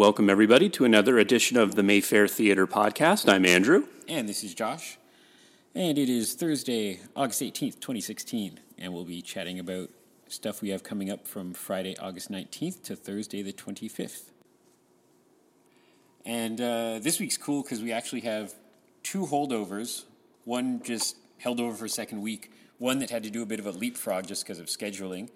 Welcome, everybody, to another edition of the Mayfair Theater Podcast. I'm Andrew. And this is Josh. And it is Thursday, August 18th, 2016. And we'll be chatting about stuff we have coming up from Friday, August 19th to Thursday, the 25th. And uh, this week's cool because we actually have two holdovers. One just held over for a second week, one that had to do a bit of a leapfrog just because of scheduling.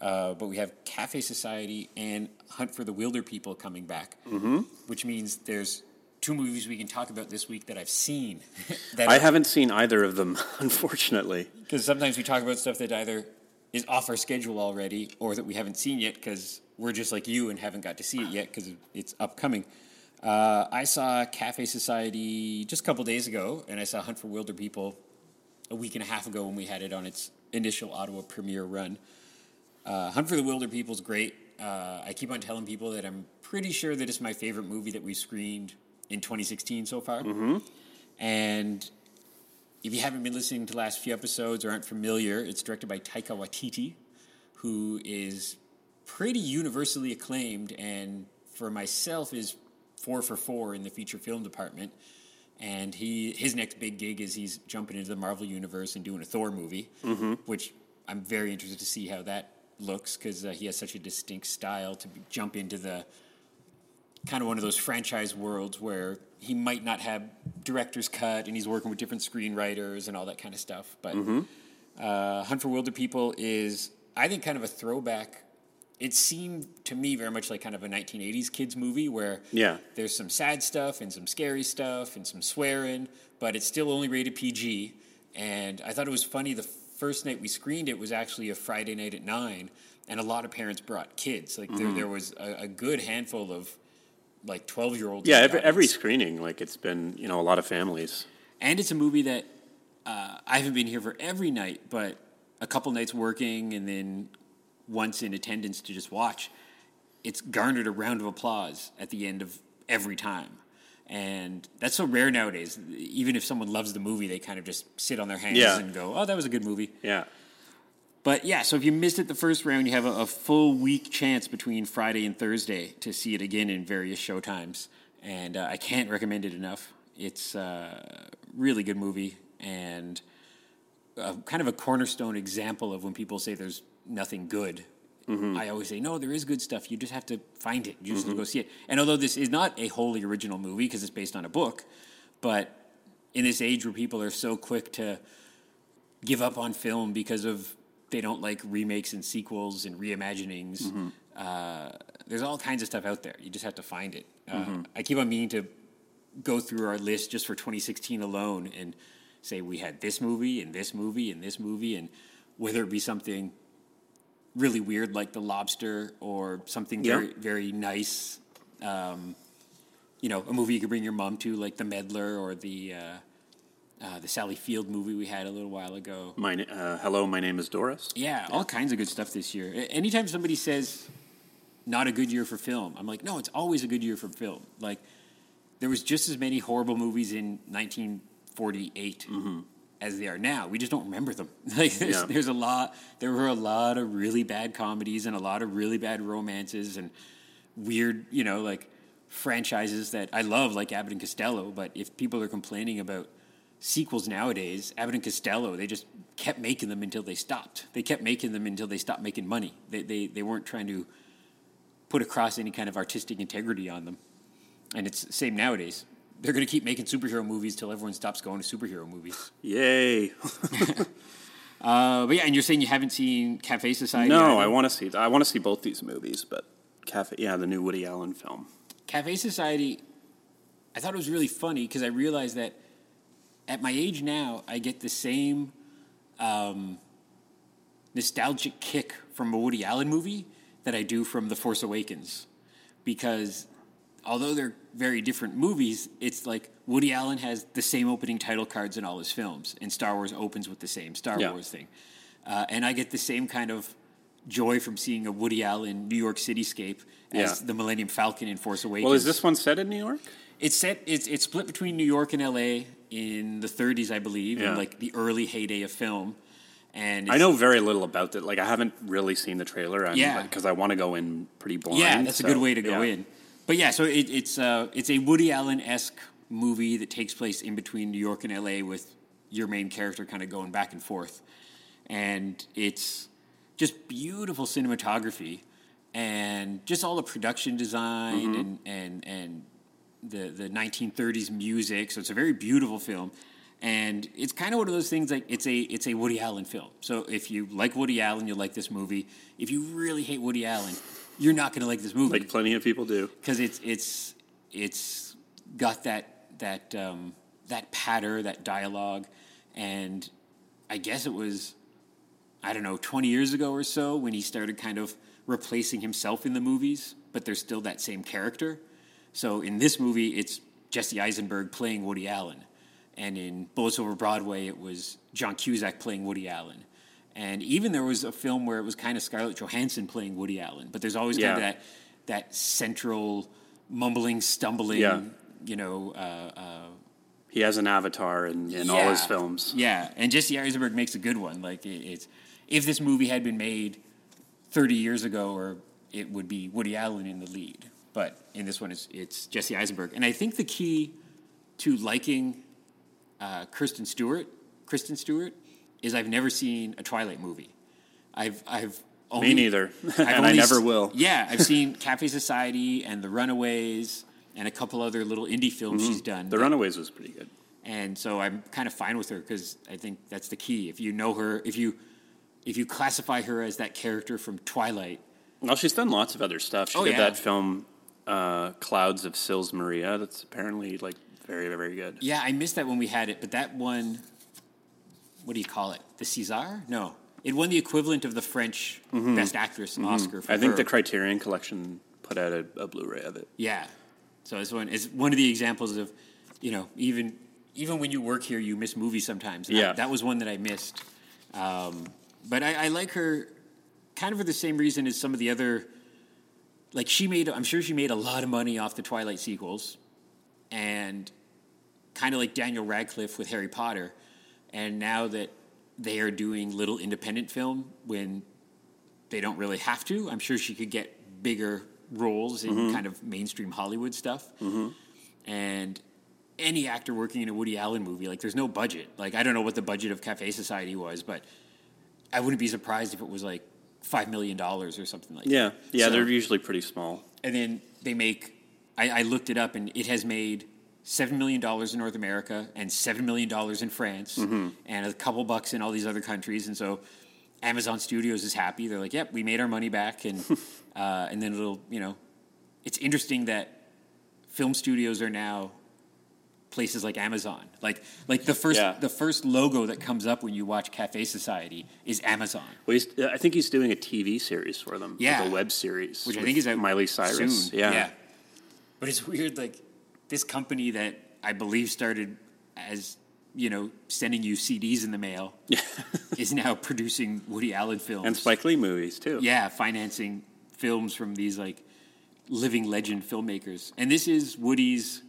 Uh, but we have Cafe Society and Hunt for the Wilder People coming back, mm-hmm. which means there's two movies we can talk about this week that I've seen. that I haven't seen either of them, unfortunately. Because sometimes we talk about stuff that either is off our schedule already or that we haven't seen yet because we're just like you and haven't got to see it yet because it's upcoming. Uh, I saw Cafe Society just a couple days ago, and I saw Hunt for Wilder People a week and a half ago when we had it on its initial Ottawa premiere run. Uh, Hunt for the Wilder People is great. Uh, I keep on telling people that I'm pretty sure that it's my favorite movie that we've screened in 2016 so far. Mm-hmm. And if you haven't been listening to the last few episodes or aren't familiar, it's directed by Taika Waititi, who is pretty universally acclaimed and for myself is four for four in the feature film department. And he his next big gig is he's jumping into the Marvel universe and doing a Thor movie, mm-hmm. which I'm very interested to see how that looks because uh, he has such a distinct style to be, jump into the kind of one of those franchise worlds where he might not have director's cut and he's working with different screenwriters and all that kind of stuff. But mm-hmm. uh, Hunt for Wilder People is, I think, kind of a throwback. It seemed to me very much like kind of a 1980s kids movie where yeah. there's some sad stuff and some scary stuff and some swearing, but it's still only rated PG. And I thought it was funny the first night we screened it was actually a Friday night at nine, and a lot of parents brought kids. Like there, mm-hmm. there was a, a, good handful of like twelve year olds. Yeah, every, every, screening, like it's been you know a lot of families. And it's a movie that uh, I haven't been here for every night, but a couple nights working and then once in attendance to just watch. It's garnered a round of applause at the end of every time. And that's so rare nowadays. Even if someone loves the movie, they kind of just sit on their hands yeah. and go, "Oh, that was a good movie." Yeah. But yeah, so if you missed it the first round, you have a, a full week chance between Friday and Thursday to see it again in various showtimes, and uh, I can't recommend it enough. It's a uh, really good movie and a, kind of a cornerstone example of when people say there's nothing good Mm-hmm. I always say, no, there is good stuff. You just have to find it. You just mm-hmm. have to go see it. And although this is not a wholly original movie because it's based on a book, but in this age where people are so quick to give up on film because of they don't like remakes and sequels and reimaginings, mm-hmm. uh, there's all kinds of stuff out there. You just have to find it. Uh, mm-hmm. I keep on meaning to go through our list just for 2016 alone and say we had this movie and this movie and this movie and whether it be something really weird like the lobster or something very very nice um, you know a movie you could bring your mom to like the meddler or the uh, uh, the Sally Field movie we had a little while ago. My uh, hello, my name is Doris. Yeah, yeah, all kinds of good stuff this year. Anytime somebody says not a good year for film, I'm like, no, it's always a good year for film. Like there was just as many horrible movies in 1948 mm-hmm as they are now. We just don't remember them. Like there's, yeah. there's, a lot. There were a lot of really bad comedies and a lot of really bad romances and weird, you know, like franchises that I love, like Abbott and Costello. But if people are complaining about sequels nowadays, Abbott and Costello, they just kept making them until they stopped. They kept making them until they stopped making money. They they they weren't trying to put across any kind of artistic integrity on them. And it's the same nowadays they're going to keep making superhero movies till everyone stops going to superhero movies. Yay! uh, but yeah, and you're saying you haven't seen Cafe Society? No, I want to see. I want to see both these movies, but Cafe, yeah, the new Woody Allen film. Cafe Society. I thought it was really funny because I realized that at my age now, I get the same um, nostalgic kick from a Woody Allen movie that I do from The Force Awakens, because although they're very different movies, it's like Woody Allen has the same opening title cards in all his films, and Star Wars opens with the same Star yeah. Wars thing. Uh, and I get the same kind of joy from seeing a Woody Allen New York cityscape as yeah. the Millennium Falcon in Force Awakens. Well, is this one set in New York? It's set. It's it's split between New York and L.A. in the 30s, I believe, yeah. in like the early heyday of film. And I know very little about it. Like I haven't really seen the trailer. I'm, yeah, because I want to go in pretty blind. Yeah, that's so, a good way to go in. But yeah, so it, it's uh, it's a Woody Allen esque movie that takes place in between New York and L.A. with your main character kind of going back and forth, and it's just beautiful cinematography and just all the production design and and and the the 1930s music. So it's a very beautiful film. And it's kind of one of those things like it's a it's a Woody Allen film. So if you like Woody Allen, you'll like this movie. If you really hate Woody Allen, you're not going to like this movie Like plenty of people do. because it's it's it's got that that um, that patter, that dialogue, and I guess it was I don't know twenty years ago or so when he started kind of replacing himself in the movies, but there's still that same character. So in this movie, it's Jesse Eisenberg playing Woody Allen, and in Bullets Over Broadway, it was John Cusack playing Woody Allen. And even there was a film where it was kind of Scarlett Johansson playing Woody Allen, but there's always kind of that that central mumbling, stumbling, Yeah. you know, uh, uh, He has an avatar in, in all his films. Yeah, and Jesse Eisenberg makes a good one. Like it, it's if this movie had been made 30 years ago, or it would be Woody Allen in the lead. But in this one, it's it's Jesse Eisenberg, and I think the key to liking uh, Kristen Stewart, Kristen Stewart, is I've never seen a Twilight movie. I've I've only, Me neither. I've and I never s- will. Yeah, I've seen Cafe Society and The Runaways and a couple other little indie films she's done. The Runaways was pretty good. and so I'm kind of fine with her because I think that's the key. If you know her, if you if you classify her as that character from Twilight, Well, she's done lots of other stuff. She Oh, did yeah. that film, uh, Clouds of Sils Maria. That's apparently like very, very good. yeah, I missed that when we had it, but that one, what do you call it? The César? No, it won the equivalent of the French Best Actress Oscar. For Mm-hmm. I think her. the Criterion Collection put out a, a Blu-ray of it. Yeah. So it's one is one of the examples of, you know, even even when you work here, you miss movies sometimes. And Yeah. That, that was one that I missed. Um, but I, I like her kind of for the same reason as some of the other. Like she made, I'm sure she made a lot of money off the Twilight sequels, and kind of like Daniel Radcliffe with Harry Potter. And now that they are doing little independent film when they don't really have to. I'm sure she could get bigger roles in Mm-hmm. kind of mainstream Hollywood stuff. And any actor working in a Woody Allen movie, like there's no budget. Like I don't know what the budget of Cafe Society was, but I wouldn't be surprised if it was like five million dollars or something like Yeah, that. yeah, So- they're usually pretty small. and then they make. I, I looked it up, and it has made seven million dollars in North America and seven million dollars in France, Mm-hmm. and a couple bucks in all these other countries. And so, Amazon Studios is happy. They're like, "Yep, we made our money back," and uh, and then it'll, you know, it's interesting that film studios are now places like Amazon. Like like the first Yeah. the first logo that comes up when you watch Cafe Society is Amazon. Well, he's, I think he's doing a TV series for them. like Yeah. a web series, which I think is Miley Cyrus. Soon. Yeah. but it's weird. Like this company that I believe started as you know sending you CDs in the mail is now producing Woody Allen films and Spike Lee movies too. Yeah, financing films from these like living legend filmmakers. And this is Woody's.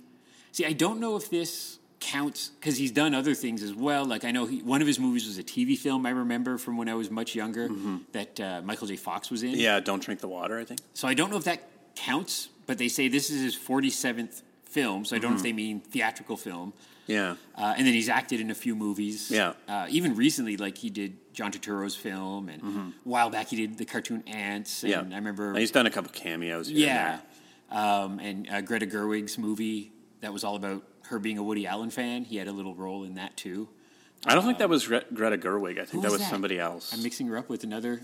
See, I don't know if this counts because he's done other things as well. Like I know he, one of his movies was a TV film I remember from when I was much younger that uh, Michael J. Fox was in. Mm-hmm. Yeah, Don't Drink the Water. I think. So I don't know if that counts, but they say this is his 47th film, so I don't know if they mean theatrical film. Yeah. Uh, and then he's acted in a few movies. Yeah. Uh, even recently, like he did John Turturro's film, and a while back he did the cartoon Antz. And Mm-hmm. Yeah. I remember. And he's done a couple cameos. Here yeah. And Um, and uh, Greta Gerwig's movie that was all about her being a Woody Allen fan. He had a little role in that too. there. I don't think that was Gre- Greta Gerwig. I think that was was somebody else. I'm mixing her up with another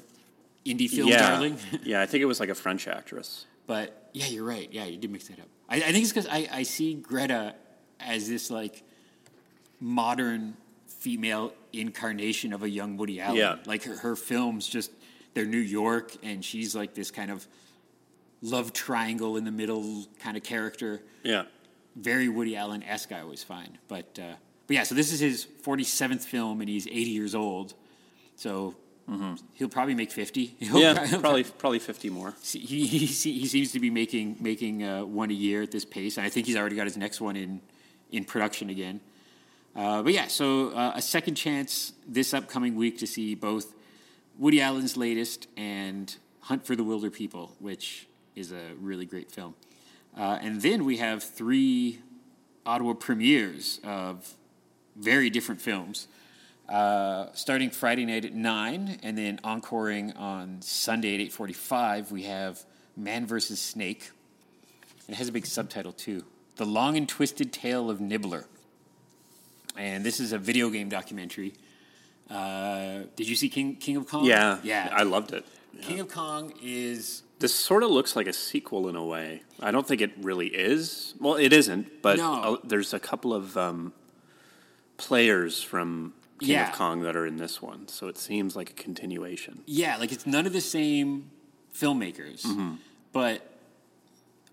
indie film yeah. darling. yeah, I think it was like a French actress. But yeah, you're right. Yeah, you did mix that up. I, I think it's because I, I see Greta as this like modern female incarnation of a young Woody Allen. Yeah. Like her, her films just they're New York and she's like this kind of love triangle in the middle kind of character. Yeah. Very Woody Allen esque, I always find. But uh, but yeah, so this is his 47th film and he's 80 years old. So he'll probably make 50. He'll Yeah, prob- probably probably fifty more. He, he, he seems to be making making uh, one a year at this pace, and I think he's already got his next one in in production again. Uh, but yeah, so uh, a second chance this upcoming week to see both Woody Allen's latest and Hunt for the Wilder People, which is a really great film. Uh, and then we have three Ottawa premieres of very different films. Uh, starting Friday night at nine, and then encoring on Sunday at eight forty-five, we have Man vs. Snake. It has a big subtitle too: "The Long and Twisted Tale of Nibbler." And this is a video game documentary. Uh, did you see King King of Kong? Yeah, yeah. I loved it. King of Kong is This sort of looks like a sequel in a way. I don't think it really is. Well, it isn't, but No. there's a couple of um, players from King Yeah. of Kong that are in this one, so it seems like a continuation. Yeah, like it's none of the same filmmakers, Mm-hmm. but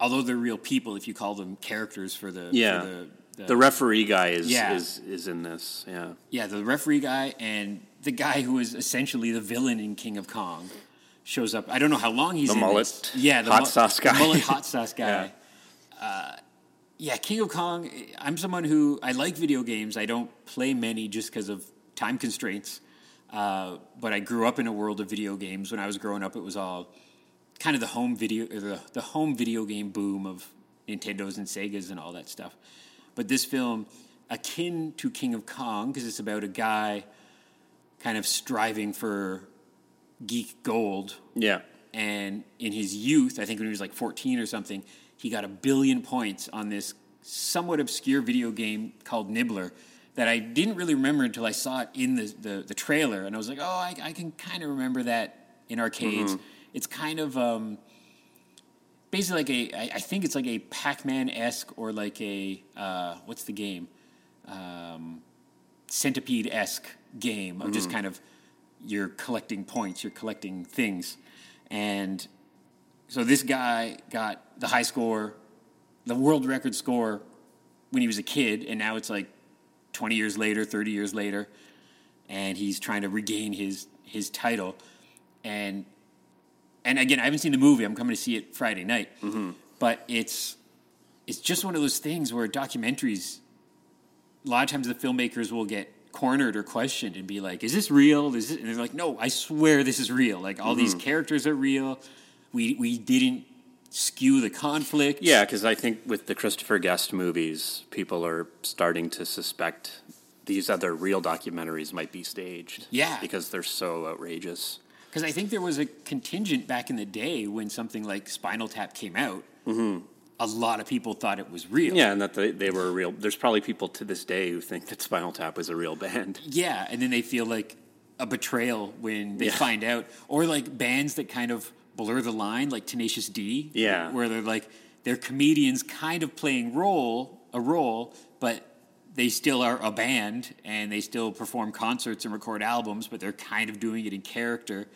although they're real people, if you call them characters for the Yeah, for the, the, the referee guy is Yeah. is is in this. Yeah, yeah the referee guy and the guy who is essentially the villain in King of Kong shows up. I don't know how long he's The in mullet this. yeah, the hot mu- sauce guy. mullet hot sauce guy. Yeah. Uh, yeah, King of Kong. I'm someone who I like video games. I don't play many just because of time constraints. Uh, but I grew up in a world of video games. When I was growing up, it was all kind of the home video, the, the home video game boom of Nintendos and Segas and all that stuff. But this film, akin to King of Kong, because it's about a guy kind of striving for geek gold yeah. and in his youth, I think when he was like 14 or something, he got a billion points on this somewhat obscure video game called Nibbler that I didn't really remember until I saw it in the, the, the trailer. And I was like, oh, I, I can kind of remember that in arcades. It's kind of um, basically like a, I, I think it's like a Pac Man esque or like a, uh, what's the game? Um, centipede esque game of just kind of you're collecting points, you're collecting things. And so this guy got the high score, the world record score when he was a kid, and now it's like 20 years later, 30 years later, and he's trying to regain his his title. And and again, I haven't seen the movie. I'm coming to see it Friday night, mm-hmm. but it's it's just one of those things where documentaries. A lot of times, the filmmakers will get cornered or questioned and be like, "Is this real?" Is it? And they're like, "No, I swear this is real. Like all these mm-hmm. characters are real. We we didn't skew the conflict." Yeah, because I think with the Christopher Guest movies, people are starting to suspect these other real documentaries might be staged. Yeah. because they're so outrageous. Because I think there was a contingent back in the day when something like Spinal Tap came out. Mm-hmm. A lot of people thought it was real. Yeah, and that they, they were real. There's probably people to this day who think that Spinal Tap was a real band. Yeah, and then they feel like a betrayal when they Yeah. find out, or like bands that kind of blur the line, like Tenacious D. Yeah. where they're like they're comedians, kind of playing role a role, but they still are a band and they still perform concerts and record albums, but they're kind of doing it in character.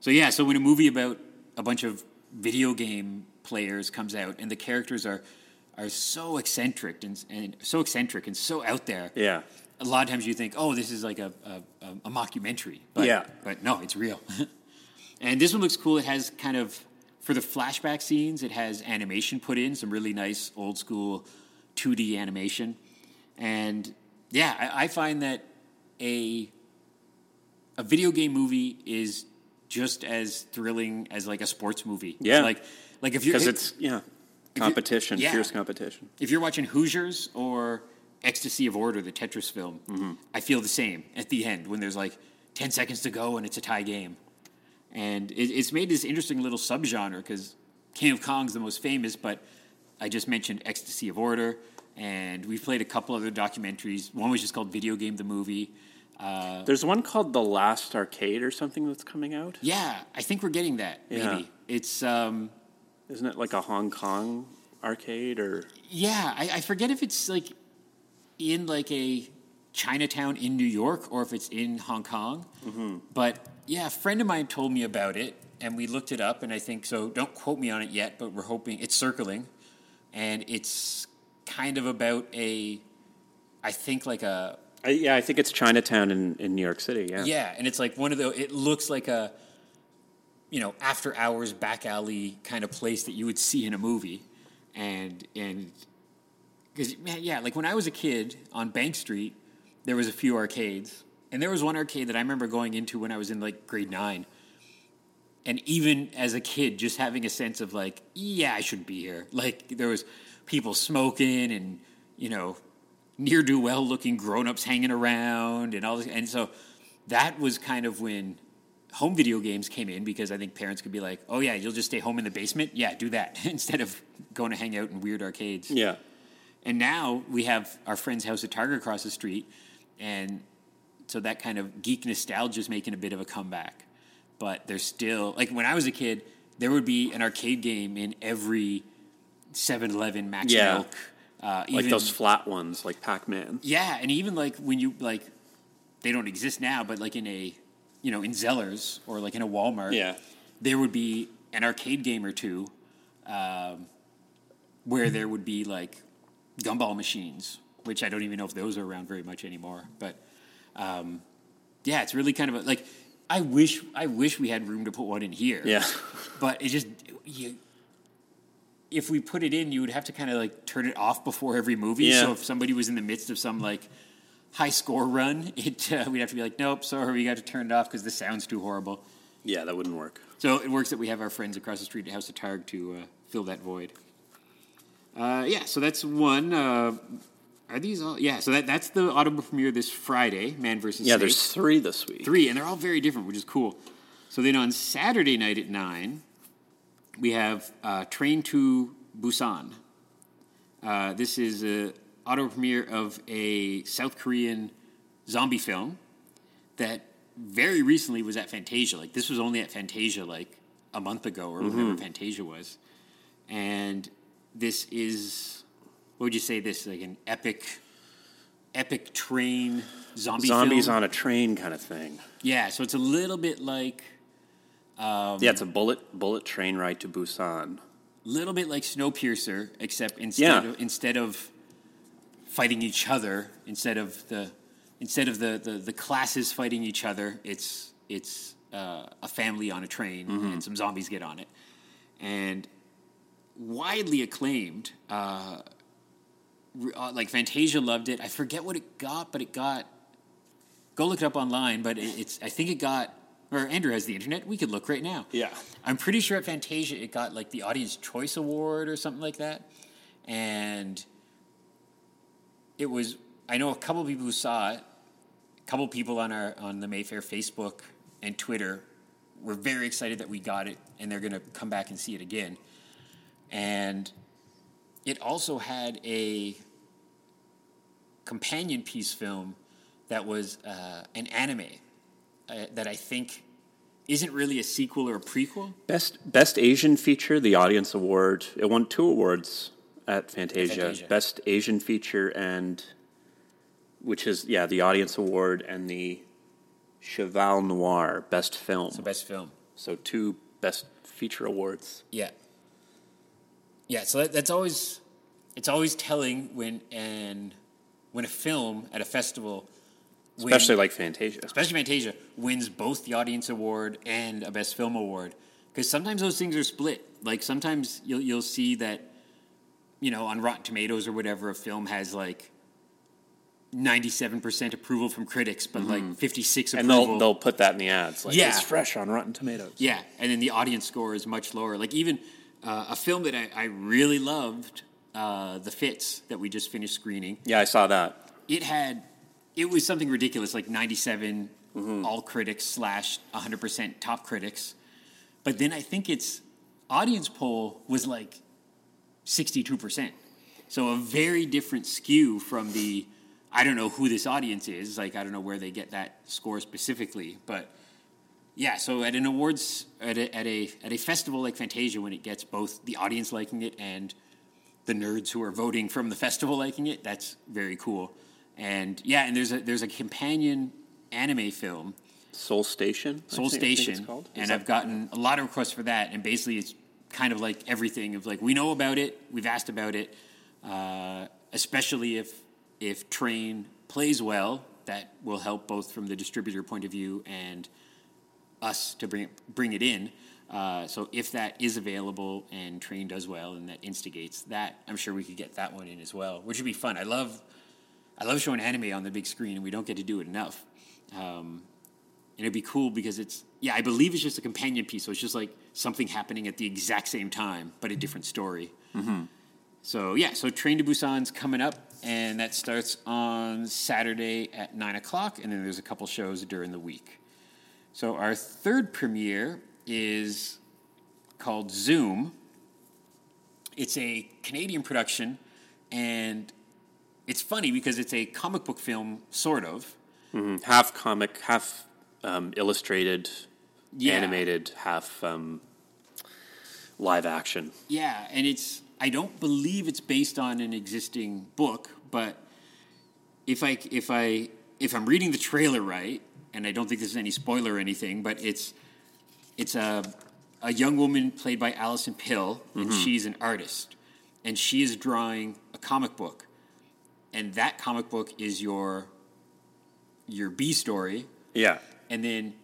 So yeah, so when a movie about a bunch of video game players comes out and the characters are are so eccentric and, and so eccentric and so out there, Yeah, a lot of times you think, oh, this is like a, a, a, a mockumentary. But, Yeah. But no, it's real. and this one looks cool. It has kind of, for the flashback scenes, it has animation put in, some really nice old school 2D animation. And yeah, I, I find that a, a video game movie is just as thrilling as like a sports movie. Yeah. Like, like if you're, because it's yeah competition, yeah. fierce competition. if you're watching Hoosiers or Ecstasy of Order, the Tetris film, Mm-hmm. I feel the same at the end when there's like 10 seconds to go and it's a tie game. And it, it's made this interesting little subgenre because King of Kong's the most famous, but I just mentioned Ecstasy of Order, and we've played a couple other documentaries. One was just called Video Game the Movie. Uh, There's one called The Lost Arcade or something that's coming out. yeah, I think we're getting that, maybe. Yeah. It's, um, Isn't it like a Hong Kong arcade or? Yeah, I, I forget if it's like in like a Chinatown in New York or if it's in Hong Kong. Mm-hmm. But yeah, a friend of mine told me about it, and we looked it up, and I think so. Don't quote me on it yet, but we're hoping it's circling, and it's kind of about a, I think like a I, yeah, I think it's Chinatown in, in New York City. Yeah. yeah, and it's like one of the. It looks like a, you know, after hours back alley kind of place that you would see in a movie, and and because yeah, like when I was a kid on Bank Street, there was a few arcades, and there was one arcade that I remember going into when I was in like grade nine, and even as a kid, just having a sense of like, yeah, I shouldn't be here. Like there was people smoking and you know near do well looking grown ups hanging around and all this, and so that was kind of when home video games came in because I think parents could be like, oh yeah, you'll just stay home in the basement, yeah, do that instead of going to hang out in weird arcades. Yeah. And now we have our friend's house at Target across the street, and so that kind of geek nostalgia is making a bit of a comeback. But there's still like when I was a kid, there would be an arcade game in every 7-Eleven, Max Yeah. Milk, uh, Like even, those flat ones, like Pac Man. yeah, and even like when you like, they don't exist now, but like in a, you know, in Zellers or like in a Walmart, Yeah. there would be an arcade game or two, um, where there would be like gumball machines, which I don't even know if those are around very much anymore. But um, yeah, it's really kind of a, like I wish I wish we had room to put one in here. Yeah. but it just you. If we put it in, you would have to kind of like turn it off before every movie. Yeah. So if somebody was in the midst of some like high score run, it uh, we'd have to be like, nope, sorry, we got to turn it off because the sound's too horrible. Yeah, that wouldn't work. So it works that we have our friends across the street at House of Targ to uh, fill that void. Uh, yeah, so that's one. Are these all? Yeah, so that, that's the Ottawa premiere this Friday, Man versus Yeah, Snake. there's three this week. three, and they're all very different, which is cool. So then on Saturday night at nine, we have uh, Train to Busan. Uh, this is a Ottawa premiere of a South Korean zombie film that very recently was at Fantasia. Like this was only at Fantasia like a month ago or whatever Fantasia was, and this is what would you say? This like an epic, epic train zombie Zombies film? on a train kind of thing. Yeah, so it's a little bit like yeah, it's a bullet bullet train ride to Busan. A little bit like Snowpiercer, except instead Yeah. of, instead of fighting each other, instead of the instead of the, the, the classes fighting each other, it's it's uh, a family on a train and some zombies get on it, and widely acclaimed. Uh, uh, like Fantasia loved it. I forget what it got, but it got. Go look it up online, but it, it's. I think it got. Or Andrew has the internet. We could look right now. Yeah. I'm pretty sure at Fantasia it got like the Audience Choice Award or something like that, and it was. I know a couple people who saw it. A couple people on our on the Mayfair Facebook and Twitter were very excited that we got it, and they're going to come back and see it again. And it also had a companion piece film that was uh, an anime uh, that I think isn't really a sequel or a prequel. Best Best Asian Feature, the Audience Award. It won two awards at Fantasia. Fantasia. Best Asian Feature and which is yeah, the Audience Award and the Cheval Noir Best Film. The best film. So two Best Feature awards. Yeah. Yeah, so that, that's always it's always telling when and when a film at a festival win- Especially like Fantasia. especially Fantasia wins both the audience award and a best film award because sometimes those things are split. Like sometimes you'll you'll see that you know on Rotten Tomatoes or whatever a film has like ninety seven percent approval from critics, but like mm-hmm. fifty six approval. And they'll they'll put that in the ads. Like Yeah. it's fresh on Rotten Tomatoes. Yeah, and then the audience score is much lower. Like even uh, a film that I, I really loved, uh, The Fits, that we just finished screening. Yeah, I saw that. It had, it was something ridiculous, like 97 all critics slash 100% top critics. But then I think its audience poll was like 62%. So a very different skew from the, I don't know who this audience is. Like, I don't know where they get that score specifically. But yeah, so at an awards, at a, at a, at a festival like Fantasia, when it gets both the audience liking it and the nerds who are voting from the festival liking it, that's very cool. And yeah, and there's a, there's a companion anime film Seoul Station. Seoul think- Station, called. And that- I've gotten a lot of requests for that. And basically, it's kind of like everything of like we know about it, we've asked about it, uh, especially if if Train plays well, that will help both from the distributor point of view and us to bring it, bring it in. Uh, so if that is available and Train does well and that instigates that, I'm sure we could get that one in as well, which would be fun. I love I love showing anime on the big screen, and we don't get to do it enough. Um, and it'd be cool because it's yeah, I believe it's just a companion piece, so it's just like something happening at the exact same time, but a different story. So yeah, so Train to Busan's coming up, and that starts on Saturday at nine o'clock, and then there's a couple shows during the week. So our third premiere is called Zoom. It's a Canadian production, and it's funny because it's a comic book film, sort of. half comic, half um, illustrated, Yeah. animated, half um, live action. Yeah, and it's I don't believe it's based on an existing book, but if I if I if I'm reading the trailer right, and I don't think this is any spoiler or anything, but it's it's a a young woman played by Alison Pill, and mm-hmm. she's an artist, and she is drawing a comic book, and that comic book is your your B story, Yeah, and then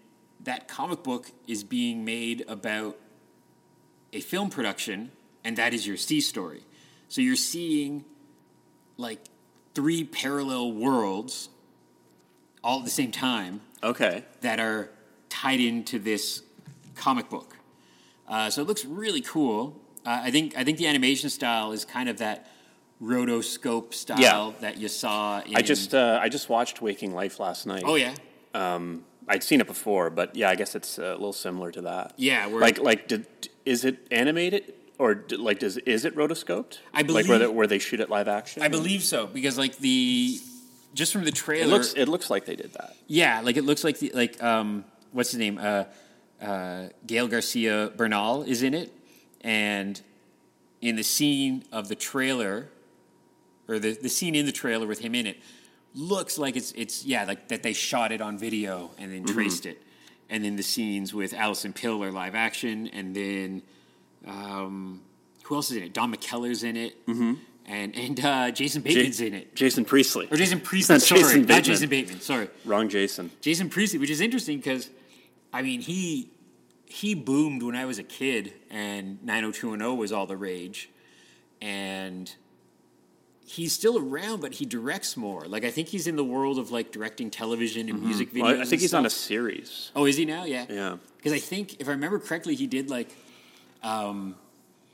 that comic book is being made about a film production, and that is your C story. So you're seeing like three parallel worlds all at the same time okay. that are tied into this comic book. Uh, so it looks really cool. Uh, I think I think the animation style is kind of that rotoscope style Yeah. that you saw. In, I just uh, I just watched Waking Life last night. oh yeah Um, I'd seen it before, but yeah, I guess it's a little similar to that. Yeah, we're- like like did is it animated or d- like does is it rotoscoped? I like where believe- they, where they shoot it live action. I believe so because like the just from the trailer it looks it looks like they did that. Yeah, like it looks like the like um what's his name? Uh uh Gael Garcia Bernal is in it and in the scene of the trailer or the, the scene in the trailer with him in it looks like it's it's yeah, like that they shot it on video and then traced it. And then the scenes with Alison Pill are live action and then um who else is in it? Don McKellar's in it. Mm-hmm. And and uh, Jason Bateman's in it. Jason Priestley. Or Jason Priestley, Not sorry. Jason Not Jason Bateman, sorry. Wrong Jason. Jason Priestley, which is interesting because, I mean, he he boomed when I was a kid, and 90210 was all the rage, and he's still around, but he directs more. Like I think he's in the world of like directing television and music videos. Well, I and think he's on a series. Oh, is he now? Yeah. Yeah. Because I think, if I remember correctly, he did like, um,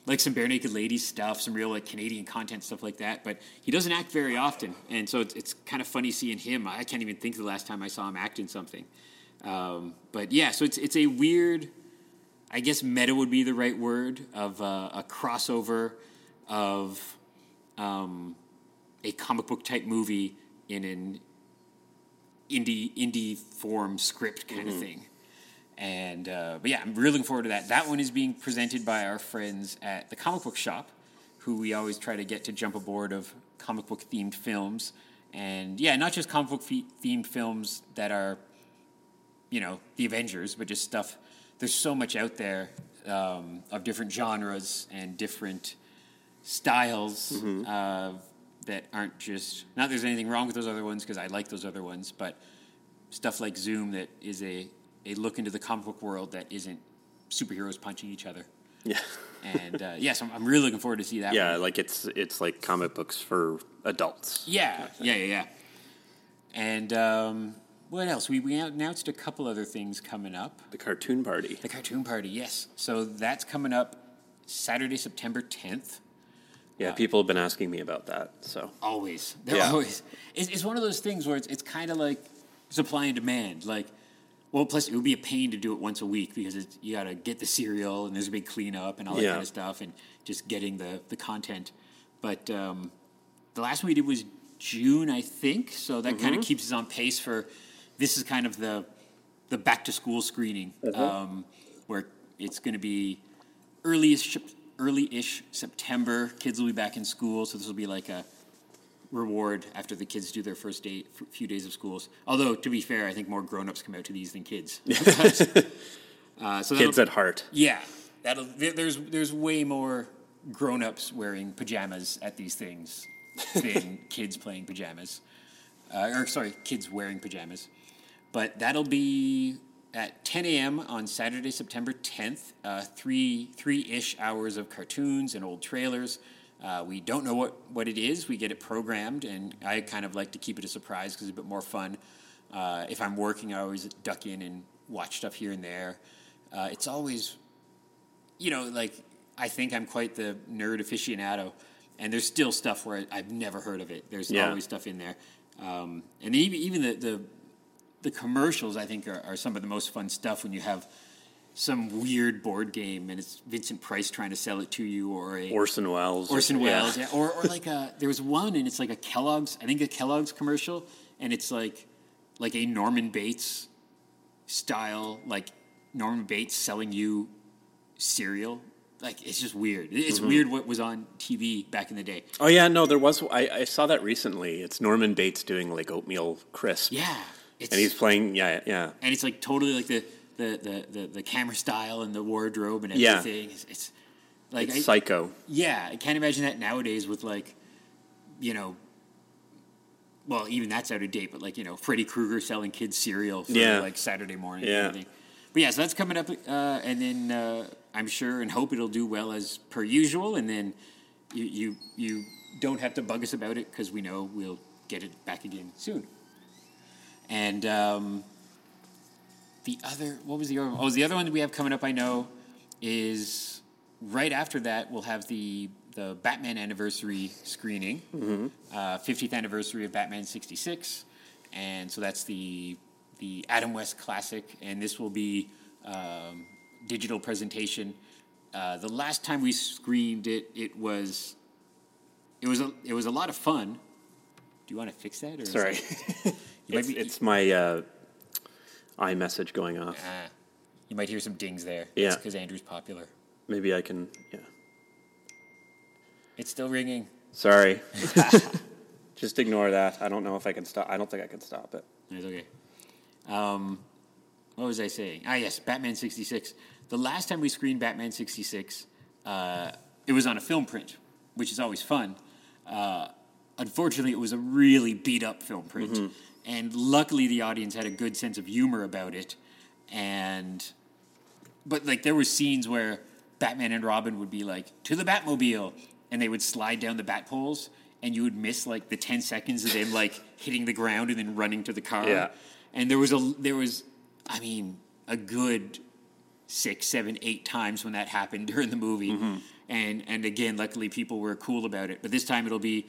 like some Barenaked Ladies stuff, some real like Canadian content stuff like that. But he doesn't act very often, and so it's, it's kind of funny seeing him. I can't even think of the last time I saw him act in something. Um, but yeah, so it's it's a weird. I guess meta would be the right word of uh, a crossover of um, a comic book type movie in an indie indie form script kind of thing. And uh, but yeah, I'm really looking forward to that. That one is being presented by our friends at the comic book shop, who we always try to get to jump aboard of comic book themed films. And yeah, not just comic book themed films that are, you know, the Avengers, but just stuff. There's so much out there um, of different genres and different styles uh, that aren't just. Not that there's anything wrong with those other ones because I like those other ones, but stuff like Zoom that is a, a look into the comic book world that isn't superheroes punching each other. Yeah. And uh, yes, I'm, I'm really looking forward to see that. Yeah, one. like it's it's like comic books for adults. yeah, yeah, yeah, yeah. And um, what else? We, we announced a couple other things coming up. The cartoon party. The cartoon party, yes. So that's coming up Saturday, September 10th. Yeah, people have been asking me about that. So Always. They're Yeah. always. It's, it's one of those things where it's, it's kind of like supply and demand. Like, well, plus it would be a pain to do it once a week because it's, you got to get the cereal and there's a big cleanup and all that Yeah. kind of stuff and just getting the, the content. But um, the last one we did was June, I think. So that kind of keeps us on pace for this is kind of the the back to school screening um, where it's going to be early-ish, early-ish September. Kids will be back in school, so this will be like a reward after the kids do their first day, f- few days of schools. Although, to be fair, I think more grown-ups come out to these than kids. uh, so kids at heart. yeah, that'll, there's there's way more grown-ups wearing pajamas at these things than kids playing pajamas, uh, or sorry, kids wearing pajamas. But that'll be at 10 a.m. on Saturday, September 10th. Uh, three three ish hours of cartoons and old trailers. Uh, we don't know what, what it is. We get it programmed, and I kind of like to keep it a surprise because it's a bit more fun. Uh, if I'm working, I always duck in and watch stuff here and there. Uh, it's always, you know, like I think I'm quite the nerd aficionado, and there's still stuff where I, have never heard of it. There's Yeah. always stuff in there, um, and even even the, the the commercials I think are, are some of the most fun stuff when you have some weird board game and it's Vincent Price trying to sell it to you or a Orson Welles. Orson yeah. Welles, yeah. Or, or like a, there was one, and it's like a Kellogg's, I think a Kellogg's commercial, and it's like, like a Norman Bates style, like Norman Bates selling you cereal. Like it's just weird. It's Mm-hmm. weird what was on TV back in the day. Oh yeah, no, there was. I, I saw that recently. It's Norman Bates doing like oatmeal crisp, Yeah, it's, and he's playing. Yeah, yeah. and it's like totally like the the, the, the, the camera style and the wardrobe and Yeah. everything. It's, it's like It's I- psycho. Yeah, I can't imagine that nowadays with like, you know, well, even that's out of date, but like, you know, Freddy Krueger selling kids cereal for Yeah. like Saturday morning Yeah. But yeah, so that's coming up, uh, and then uh, I'm sure and hope it'll do well as per usual, and then you you, you don't have to bug us about it because we know we'll get it back again soon. And um, the other, what was the other? Oh, the other one we have coming up. I know is right after that we'll have the the Batman anniversary screening, uh, 50th anniversary of Batman '66, and so that's the the Adam West classic, and this will be um, digital presentation. Uh, the last time we screened it, it was it was a it was a lot of fun. Do you want to fix that? Or Sorry, that- you might it's, be- it's my uh, iMessage going off. Ah, you might hear some dings there. Yeah. because Andrew's popular. Maybe I can. Yeah. It's still ringing. Sorry. Just ignore that. I don't know if I can stop. I don't think I can stop it. It's okay. Um, what was I saying? Ah, yes, Batman 66. The last time we screened Batman 66, uh, it was on a film print, which is always fun. Uh, unfortunately, it was a really beat up film print. And luckily, the audience had a good sense of humor about it. And, but like, there were scenes where Batman and Robin would be like, to the Batmobile. And they would slide down the bat poles. And you would miss like the 10 seconds of them like hitting the ground and then running to the car Yeah. and there was a there was i mean a good six seven eight times when that happened during the movie Mm-hmm. and and again luckily people were cool about it but this time it'll be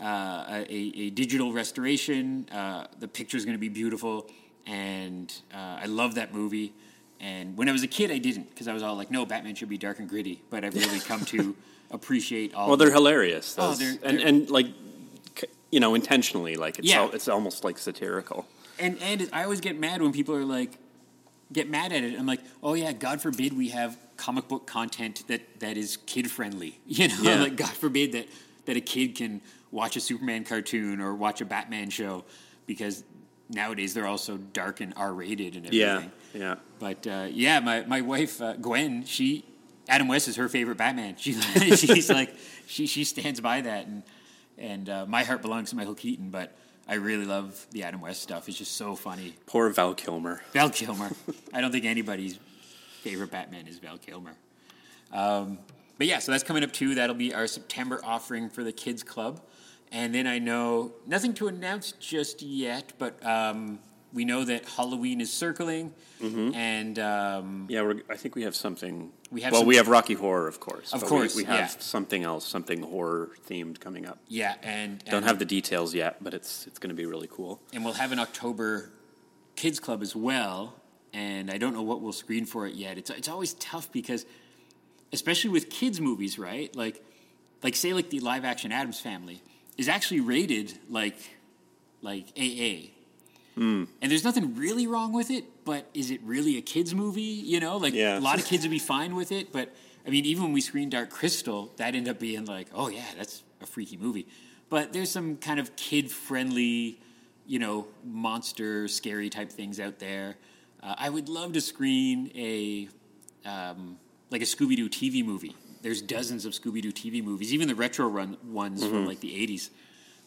uh, a, a digital restoration uh, the is going to be beautiful and uh, i love that movie and when i was a kid i didn't because i was all like no batman should be dark and gritty but i've really come to appreciate all Well, they're the- hilarious. Oh, they're- and they're- and like, you know, intentionally, like it's Yeah. al- it's almost like satirical. And and I always get mad when people are like, get mad at it. I'm like, oh yeah, God forbid we have comic book content that that is kid friendly. You know, Yeah. like God forbid that that a kid can watch a Superman cartoon or watch a Batman show because nowadays they're also dark and R rated and everything. Yeah, yeah. But uh, yeah, my my wife uh, Gwen, she Adam West is her favorite Batman. She she's like she she stands by that, and and uh, my heart belongs to Michael Keaton. But I really love the Adam West stuff. It's just so funny. Poor Val Kilmer. Val Kilmer. I don't think anybody's favorite Batman is Val Kilmer. Um, but yeah, so that's coming up too. That'll be our September offering for the Kids Club. And then I know nothing to announce just yet, but um, we know that Halloween is circling, and um, Yeah, we're, I think we have something. We have well, we have Rocky Horror, of course. Of but course, we, we have yeah. something else, something horror themed coming up. yeah, and, Don't and have the details yet, but it's it's going to be really cool. and we'll have an October Kids Club as well. And I don't know what we'll screen for it yet. It's it's always tough because, especially with kids movies, right? Like, like say like the live action Addams Family is actually rated like like AA. Hmm. And there's nothing really wrong with it, but is it really a kids movie? You know, like Yeah. a lot of kids would be fine with it, but I mean, even when we screened Dark Crystal, that ended up being like, oh yeah, that's a freaky movie. But there's some kind of kid friendly, you know, monster, scary type things out there. Uh, I would love to screen a um, like a Scooby Doo TV movie. There's dozens of Scooby Doo TV movies, even the retro run ones from like the '80s.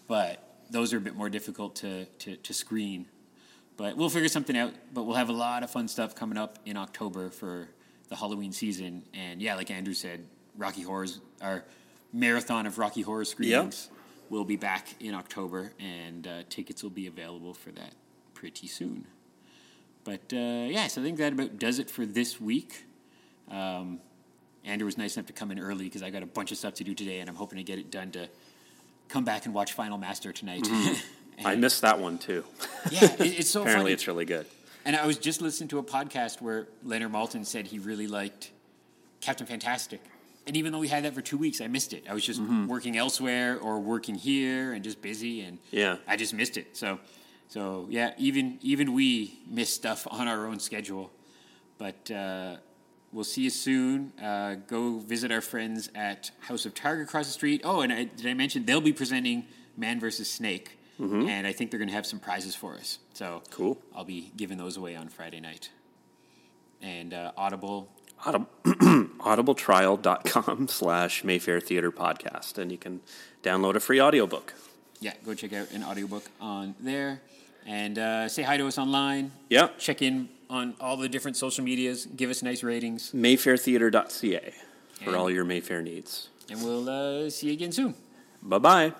But those are a bit more difficult to, to, to screen. But we'll figure something out. But we'll have a lot of fun stuff coming up in October for the Halloween season. And yeah, like Andrew said, Rocky Horrors, our marathon of Rocky Horror screenings We'll be back in October, and uh, tickets will be available for that pretty soon. But uh, yeah, so I think that about does it for this week. Um, Andrew was nice enough to come in early because I got a bunch of stuff to do today, and I'm hoping to get it done to come back and watch Final Master tonight. I missed that one too. yeah, it, it's so Apparently, funny. it's really good. And I was just listening to a podcast where Leonard Maltin said he really liked Captain Fantastic. And even though we had that for two weeks, I missed it. I was just working elsewhere or working here and just busy, and Yeah. I just missed it. So, so yeah, even even we miss stuff on our own schedule. But uh, we'll see you soon. Uh, go visit our friends at House of Targ across the street. Oh, and I, did I mention they'll be presenting Man versus Snake, and I think they're going to have some prizes for us. So Cool. I'll be giving those away on Friday night. And uh, Audible, Audible, audibletrial.com slash Mayfair Theater Podcast, and you can download a free audiobook. yeah, go check out an audiobook on there. And uh, say hi to us online. Yep. Check in on all the different social medias. Give us nice ratings. Mayfairtheater.ca for all your Mayfair needs. And we'll uh, see you again soon. Bye bye.